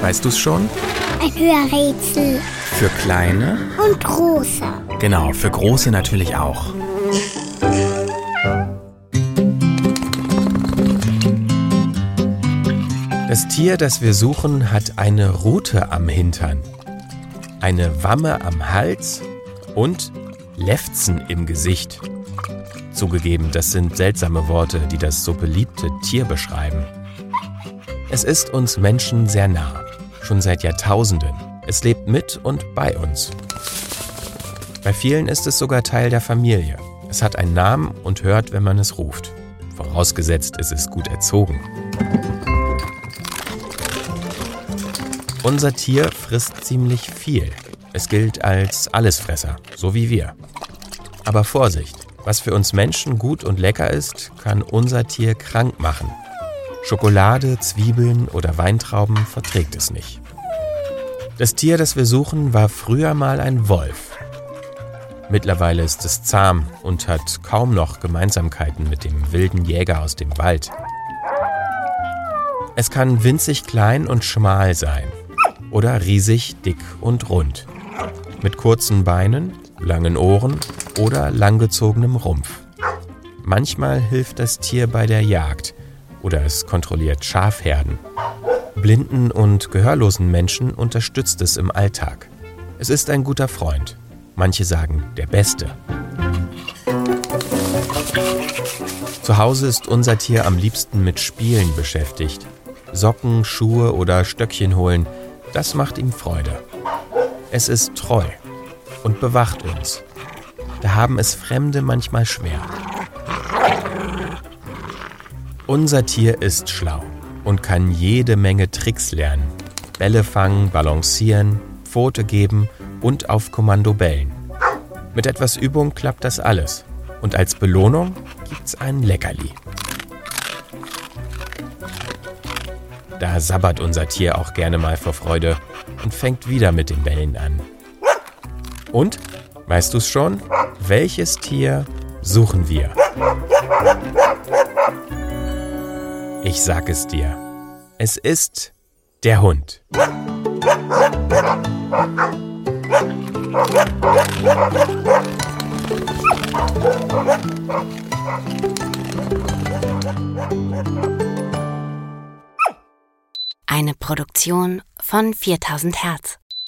Weißt du es schon? Ein Hörrätsel. Für kleine? Und große. Genau, für große natürlich auch. Das Tier, das wir suchen, hat eine Rute am Hintern, eine Wamme am Hals und Lefzen im Gesicht. Zugegeben, das sind seltsame Worte, die das so beliebte Tier beschreiben. Es ist uns Menschen sehr nah, schon seit Jahrtausenden. Es lebt mit und bei uns. Bei vielen ist es sogar Teil der Familie. Es hat einen Namen und hört, wenn man es ruft. Vorausgesetzt, es ist gut erzogen. Unser Tier frisst ziemlich viel. Es gilt als Allesfresser, so wie wir. Aber Vorsicht, was für uns Menschen gut und lecker ist, kann unser Tier krank machen. Schokolade, Zwiebeln oder Weintrauben verträgt es nicht. Das Tier, das wir suchen, war früher mal ein Wolf. Mittlerweile ist es zahm und hat kaum noch Gemeinsamkeiten mit dem wilden Jäger aus dem Wald. Es kann winzig klein und schmal sein oder riesig dick und rund. Mit kurzen Beinen, langen Ohren oder langgezogenem Rumpf. Manchmal hilft das Tier bei der Jagd oder es kontrolliert Schafherden. Blinden und gehörlosen Menschen unterstützt es im Alltag. Es ist ein guter Freund. Manche sagen der Beste. Zu Hause ist unser Tier am liebsten mit Spielen beschäftigt. Socken, Schuhe oder Stöckchen holen, das macht ihm Freude. Es ist treu und bewacht uns. Da haben es Fremde manchmal schwer. Unser Tier ist schlau und kann jede Menge Tricks lernen. Bälle fangen, balancieren, Pfote geben und auf Kommando bellen. Mit etwas Übung klappt das alles. Und als Belohnung gibt's ein Leckerli. Da sabbert unser Tier auch gerne mal vor Freude und fängt wieder mit den Bällen an. Und, weißt du es schon? Welches Tier suchen wir? Ich sag es dir. Es ist der Hund. Eine Produktion von 4000 Hertz.